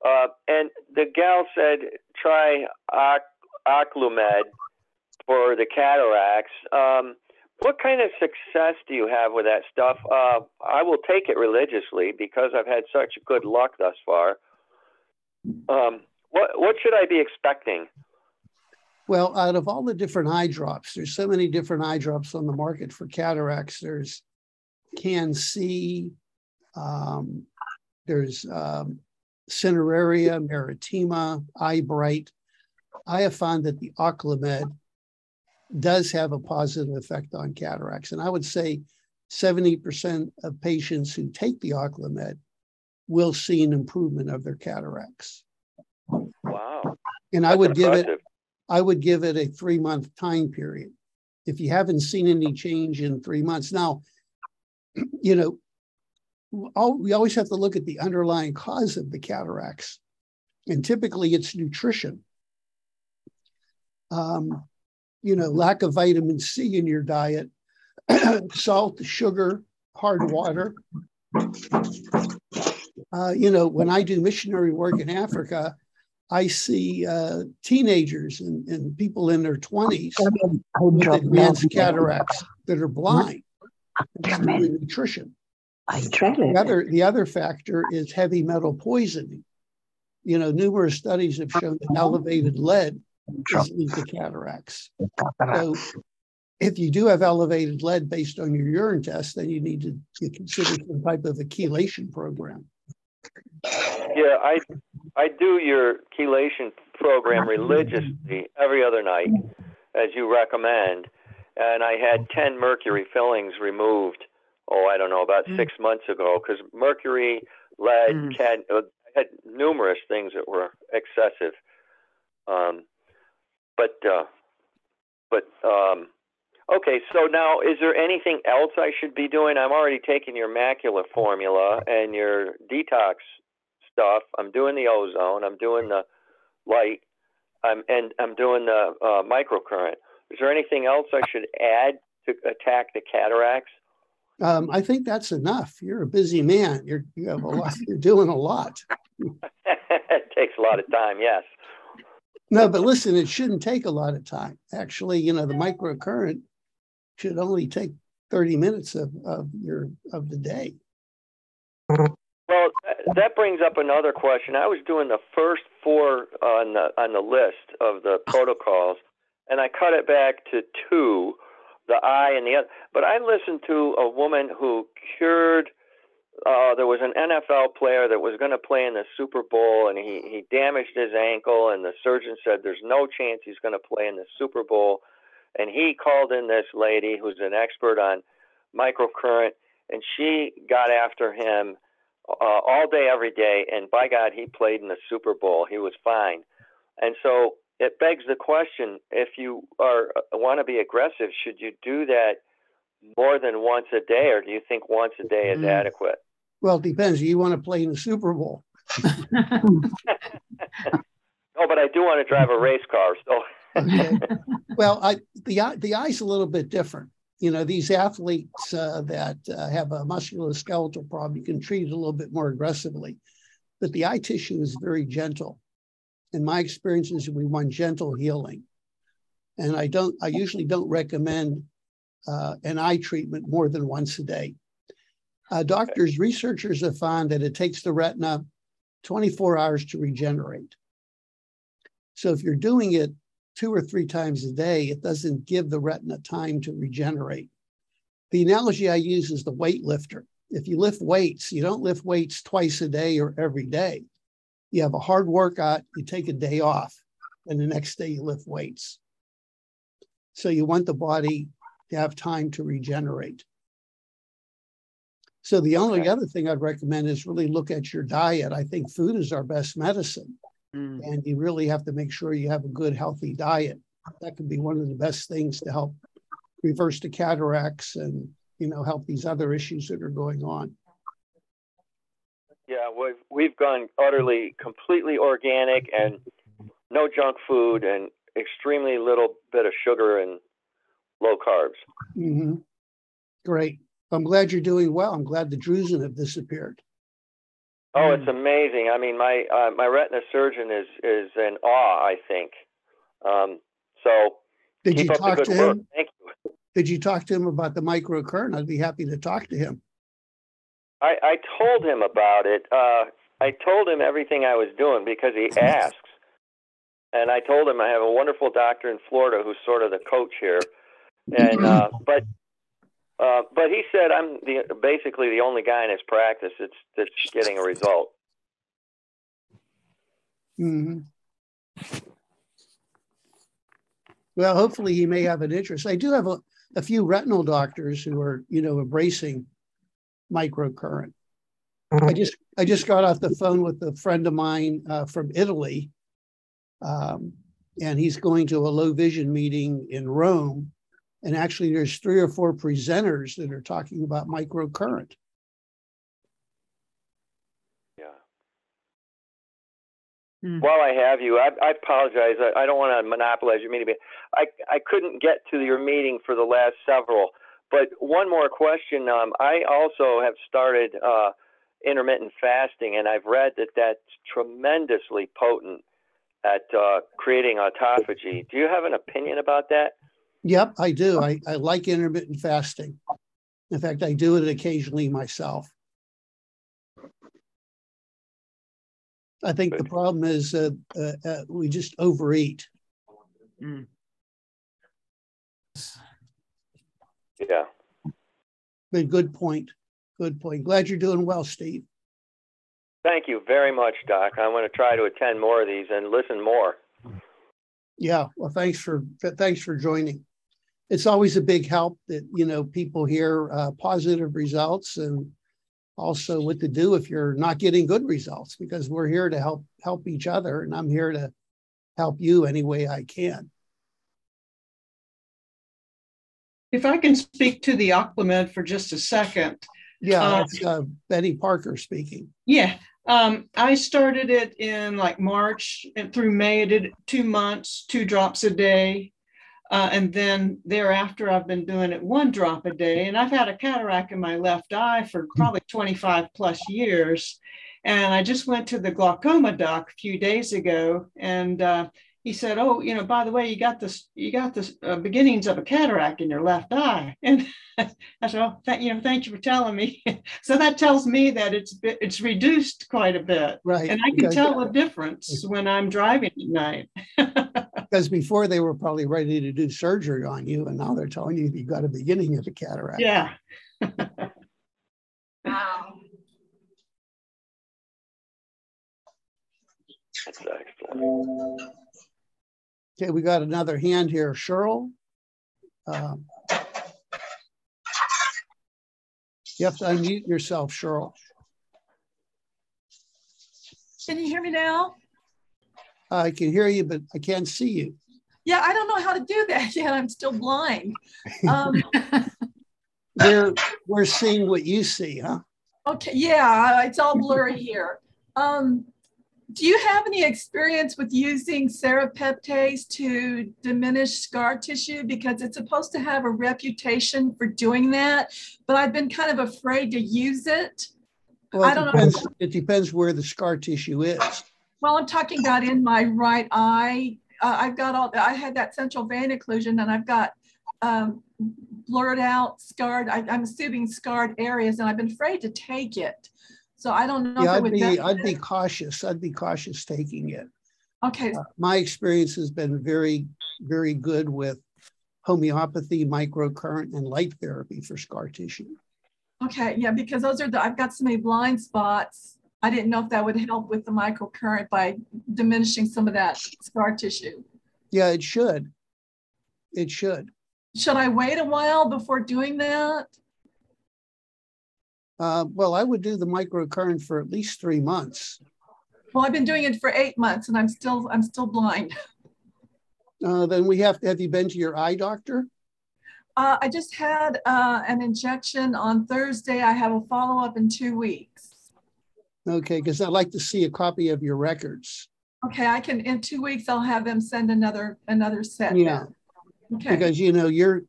Uh, and the gal said try Oclumed for the cataracts. Um, what kind of success do you have with that stuff? Uh, I will take it religiously because I've had such good luck thus far. Um, what what should I be expecting? Well, out of all the different eye drops, there's so many different eye drops on the market for cataracts. There's Can-C, um, there's um, Cineraria, Maritima, Eyebright. I have found that the Oclumed does have a positive effect on cataracts. And I would say 70% of patients who take the Oclumed will see an improvement of their cataracts. Wow. And I would impressive. give it I would give it a three month time period. If you haven't seen any change in three months. Now, you know, all, we always have to look at the underlying cause of the cataracts. And typically it's nutrition. Um, you know, lack of vitamin C in your diet, salt, sugar, hard water. Uh, you know, when I do missionary work in Africa, I see uh, teenagers and, and, people in their 20s with advanced cataracts that are blind. Really nutrition. The other, the other factor is heavy metal poisoning. You know, numerous studies have shown that elevated lead leads to cataracts. So if you do have elevated lead based on your urine test, then you need to, to consider some type of a chelation program. Yeah, I I do your chelation program religiously every other night, as you recommend. And I had 10 mercury fillings removed, oh, I don't know, about mm. six months ago, because mercury, lead, mm. had, uh, had numerous things that were excessive. Um, but, uh, but, um, okay, so now is there anything else I should be doing? I'm already taking your macula formula and your detox stuff. I'm doing the ozone. I'm doing the light. I'm and I'm doing the uh, microcurrent. Is there anything else I should add to attack the cataracts? Um, I think that's enough. You're a busy man. You're you have a lot. You're doing a lot. it takes a lot of time. Yes. No, but listen, it shouldn't take a lot of time. Actually, you know, the microcurrent should only take 30 minutes of, of your of the day. Well, that brings up another question. I was doing the first four on the on the list of the protocols, and I cut it back to two, the eye and the other. But I listened to a woman who cured. Uh, there was an NFL player that was going to play in the Super Bowl, and he he damaged his ankle, and the surgeon said there's no chance he's going to play in the Super Bowl. And he called in this lady who's an expert on microcurrent, and she got after him uh, all day, every day. And by God, he played in the Super Bowl. He was fine. And so it begs the question: if you are want to be aggressive, should you do that more than once a day, or do you think once a day is mm. adequate? Well, it depends. You want to play in the Super Bowl. no, but I do want to drive a race car. So. okay. Well, I the the eye's a little bit different you know, these athletes uh, that uh, have a musculoskeletal problem, you can treat it a little bit more aggressively. But the eye tissue is very gentle. In my experience experiences, we want gentle healing. And I don't, I usually don't recommend uh, an eye treatment more than once a day. Uh, doctors, researchers have found that it takes the retina 24 hours to regenerate. So if you're doing it two or three times a day, it doesn't give the retina time to regenerate. The analogy I use is the weightlifter. If you lift weights, you don't lift weights twice a day or every day. You have a hard workout, you take a day off, and the next day you lift weights. So you want the body to have time to regenerate. So the only okay. other thing I'd recommend is really look at your diet. I think food is our best medicine. Mm. And you really have to make sure you have a good, healthy diet. That can be one of the best things to help reverse the cataracts and you know help these other issues that are going on. Yeah, we've we've gone utterly, completely organic and no junk food and extremely little bit of sugar and low carbs. Mm-hmm. Great. I'm glad you're doing well. I'm glad the drusen have disappeared. Oh, it's amazing. I mean, my uh, my retina surgeon is is in awe. I think. Um, so did you talk to him? Work. Thank you. Did you talk to him about the microcurrent? I'd be happy to talk to him. I, I told him about it. Uh, I told him everything I was doing because he asks. And I told him I have a wonderful doctor in Florida who's sort of the coach here. And uh, but uh, but he said I'm the basically the only guy in his practice that's that's getting a result. Mm-hmm. Well, hopefully he may have an interest. I do have a, a few retinal doctors who are, you know, embracing microcurrent. I just I just got off the phone with a friend of mine uh, from Italy, um, and he's going to a low vision meeting in Rome and actually, there's three or four presenters that are talking about microcurrent. Yeah. Mm. While I have you, I, I apologize. I, I, don't want to monopolize your meeting, but I, I couldn't get to your meeting for the last several. But one more question. Um, I also have started uh, intermittent fasting, and I've read that that's tremendously potent at uh, creating autophagy. Do you have an opinion about that? Yep, I do. I, I like intermittent fasting. In fact, I do it occasionally myself. I think the problem is uh, uh, uh, we just overeat. Mm. Yeah. But good point. Good point. Glad you're doing well, Steve. Thank you very much, Doc. I want to try to attend more of these and listen more. Yeah. Well, thanks for thanks for joining it's always a big help that you know people hear uh, positive results and also what to do if you're not getting good results because we're here to help help each other and i'm here to help you any way i can if i can speak to the Oclumed for just a second yeah uh, that's uh, betty parker speaking yeah um, I started it in like March and through May. I did two months, two drops a day. Uh, and then thereafter, I've been doing it one drop a day. And I've had a cataract in my left eye for probably 25 plus years. And I just went to the glaucoma doc a few days ago, and uh, he said, "Oh, you know, by the way, you got this, you got the uh, beginnings of a cataract in your left eye." And I said, "Oh, th- you know, thank you for telling me." so that tells me that it's it's reduced quite a bit, Right. and I can because- tell the difference when I'm driving at night. Because before they were probably ready to do surgery on you, and now they're telling you you got a beginning of a cataract. yeah. Wow. That's excellent. Okay, we got another hand here, Cheryl. Um, You have to unmute yourself, Cheryl. Can you hear me now? I can hear you, but I can't see you. Yeah, I don't know how to do that yet. I'm still blind. Um, We're, we're seeing what you see, huh? okay, yeah, it's all blurry here. Um, do you have any experience with using serapeptase to diminish scar tissue? Because it's supposed to have a reputation for doing that, but I've been kind of afraid to use it. Well, I it don't know. depends, it depends where the scar tissue is. Well, I'm talking about in my right eye. Uh, I've got all, I had that central vein occlusion and I've got um, blurred out, scarred, I, I'm assuming scarred areas, and I've been afraid to take it. So I don't know Yeah, I'd be, benefit I'd be cautious. I'd be cautious taking it. Okay, Uh, My experience has been very, very good with homeopathy, microcurrent, and light therapy for scar tissue. okay, yeah, because those are the, I've got so many blind spots. I didn't know if that would help with the microcurrent by diminishing some of that scar tissue. Yeah, it should. It should. Should I wait a while before doing that? Uh, well, I would do the microcurrent for at least three months. Well, I've been doing it for eight months and I'm still, I'm still blind. Uh, then we have, have you been to your eye doctor? Uh, I just had uh, an injection on Thursday. I have a follow-up in two weeks. Okay, because I'd like to see a copy of your records. Okay, I can, in two weeks, I'll have them send another, another set. Yeah, then. Okay, because you know, you're,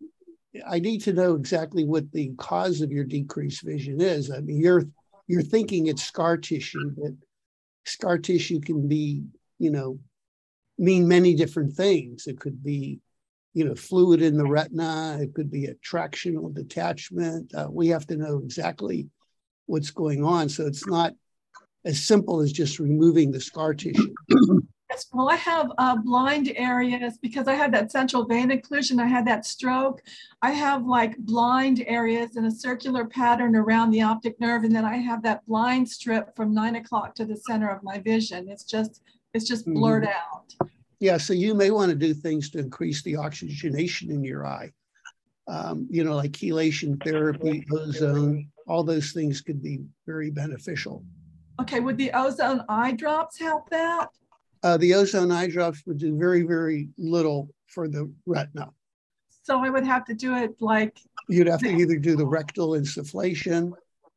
I need to know exactly what the cause of your decreased vision is. I mean, you're, you're thinking it's scar tissue, but scar tissue can be, you know, mean many different things. It could be, you know, fluid in the retina. It could be a tractional detachment. Uh, we have to know exactly what's going on. So it's not as simple as just removing the scar tissue. Yes, well, I have uh, blind areas because I had that central vein occlusion. I had that stroke. I have like blind areas in a circular pattern around the optic nerve. And then I have that blind strip from nine o'clock to the center of my vision. It's just, it's just Mhm. blurred out. Yeah, so you may want to do things to increase the oxygenation in your eye. Um, you know, like chelation therapy, ozone, all those things could be very beneficial. Okay, would the ozone eye drops help that? Uh, the ozone eye drops would do very, very little for the retina. So I would have to do it like, You'd have to either do the rectal insufflation,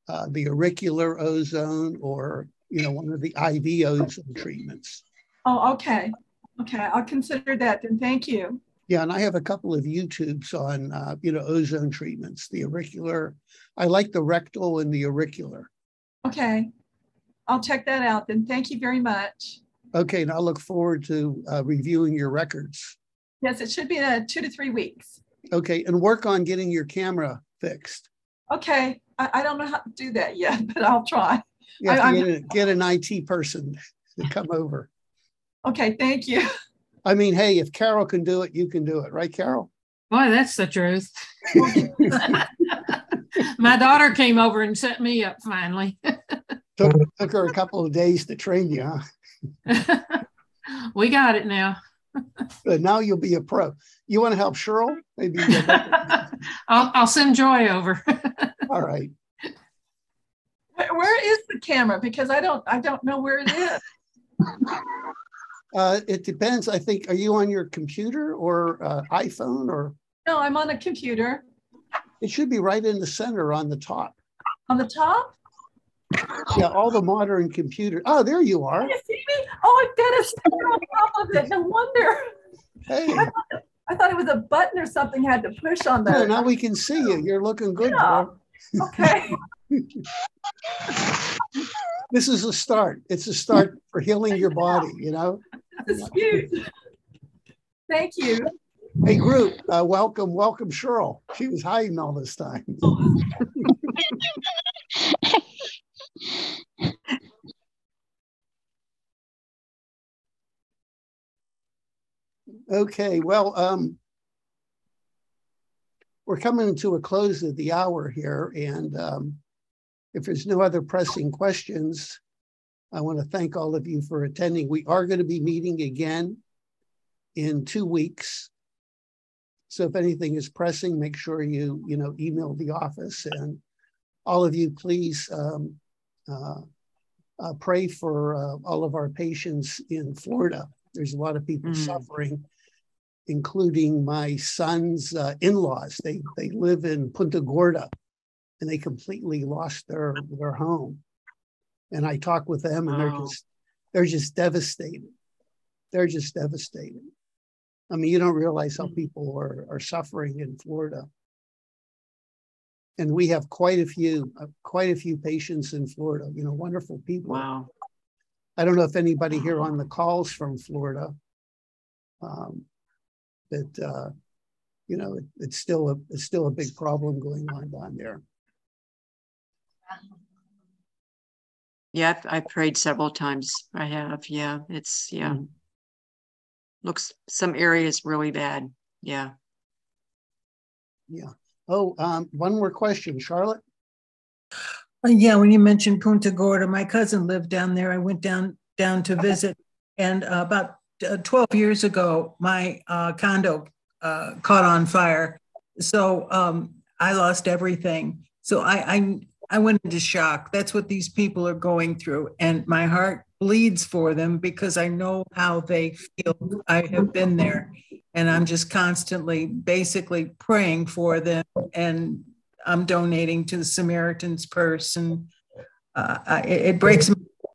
uh, the auricular ozone, or, you know, one of the IV ozone treatments. oh, okay. Okay, I'll consider that then. Thank you. Yeah, and I have a couple of YouTubes on, uh, you know, ozone treatments, the auricular. I like the rectal and the auricular. Okay, I'll check that out then. Thank you very much. Okay, and I look forward to uh, reviewing your records. Yes, it should be uh, two to three weeks. Okay, and work on getting your camera fixed. Okay, I, I don't know how to do that yet, but I'll try. You have I- to get, a- get an IT person to come over. Okay, thank you. I mean, hey, if Carol can do it, you can do it, right, Carol? Boy, that's the truth. My daughter came over and set me up finally. Took, took her a couple of days to train you, huh? we got it now. But now you'll be a pro. You want to help Cheryl? Maybe. I'll, I'll send Joy over. All right. Where, where is the camera? Because I don't, I don't know where it is. Uh, it depends. I think, are you on your computer or uh, iPhone or No, I'm on a computer. it should be right in the center on the top. On the top? Yeah, all the modern computer. Oh, there you are. Can you see me? Oh, I've got a sticker on top of it. No wonder. Hey, I thought it was a button or something I had to push on that. the. now we can see you. You're looking good, Yeah. girl. Okay. This is a start. It's a start for healing your body, you know? This is cute. Thank you. Hey, group, uh, welcome, welcome Cheryl. She was hiding all this time. Okay, well, um, we're coming to a close of the hour here, and um, if there's no other pressing questions, I want to thank all of you for attending. We are going to be meeting again in two weeks. So if anything is pressing, make sure you, you know, email the office and all of you, please um, pray for uh, all of our patients in Florida. There's a lot of people Mm. suffering, including my son's uh, in-laws. They they live in Punta Gorda, and they completely lost their their home. And I talk with them, and they're just they're just devastated. They're just devastated. I mean, you don't realize how people are are suffering in Florida. And we have quite a few, uh, quite a few patients in Florida, you know, wonderful people. Wow. I don't know if anybody here on the calls from Florida. Um, but, uh, you know, it, it's still a, it's still a big problem going on down there. Yeah, I've- I prayed several times. I have. Yeah, it's, yeah. Mm. Looks, some areas really bad. Yeah. Yeah. Oh, um, one more question, Charlotte. Uh, Yeah, when you mentioned Punta Gorda, my cousin lived down there. I went down down to visit, and uh, about uh, twelve years ago, my uh, condo uh, caught on fire. So um, I lost everything. So I, I I went into shock. That's what these people are going through, and my heart bleeds for them because I know how they feel. I have been there, and I'm just constantly, basically praying for them and I'm donating to the Samaritan's Purse, and uh, I, it breaks my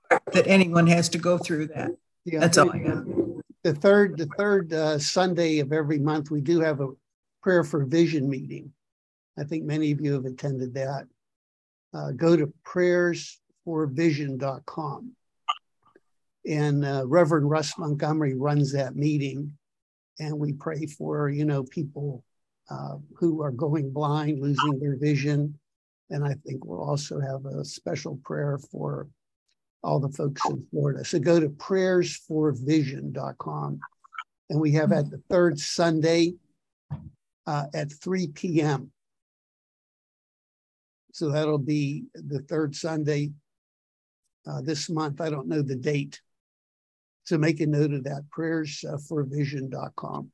heart that anyone has to go through that. Yeah. That's all I got. The third, the third uh, Sunday of every month, we do have a prayer for vision meeting. I think many of you have attended that. Uh, go to prayersforvision.com. And uh, Reverend Russ Montgomery runs that meeting. And we pray for, you know, people uh, who are going blind, losing their vision. And I think we'll also have a special prayer for all the folks in Florida. So go to prayersforvision.com. And we have at the third Sunday uh, at 3 p.m. So that'll be the third Sunday uh, this month. I don't know the date. So make a note of that, prayersforvision.com.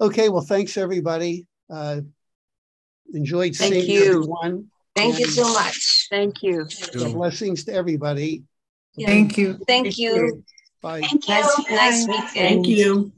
Okay, well, thanks everybody. Uh, enjoyed Thank seeing you. everyone. Thank you so much. Thank you. Blessings to everybody. Yeah. Thank you. Thank you. Bye. Nice, nice weekend. Thank you.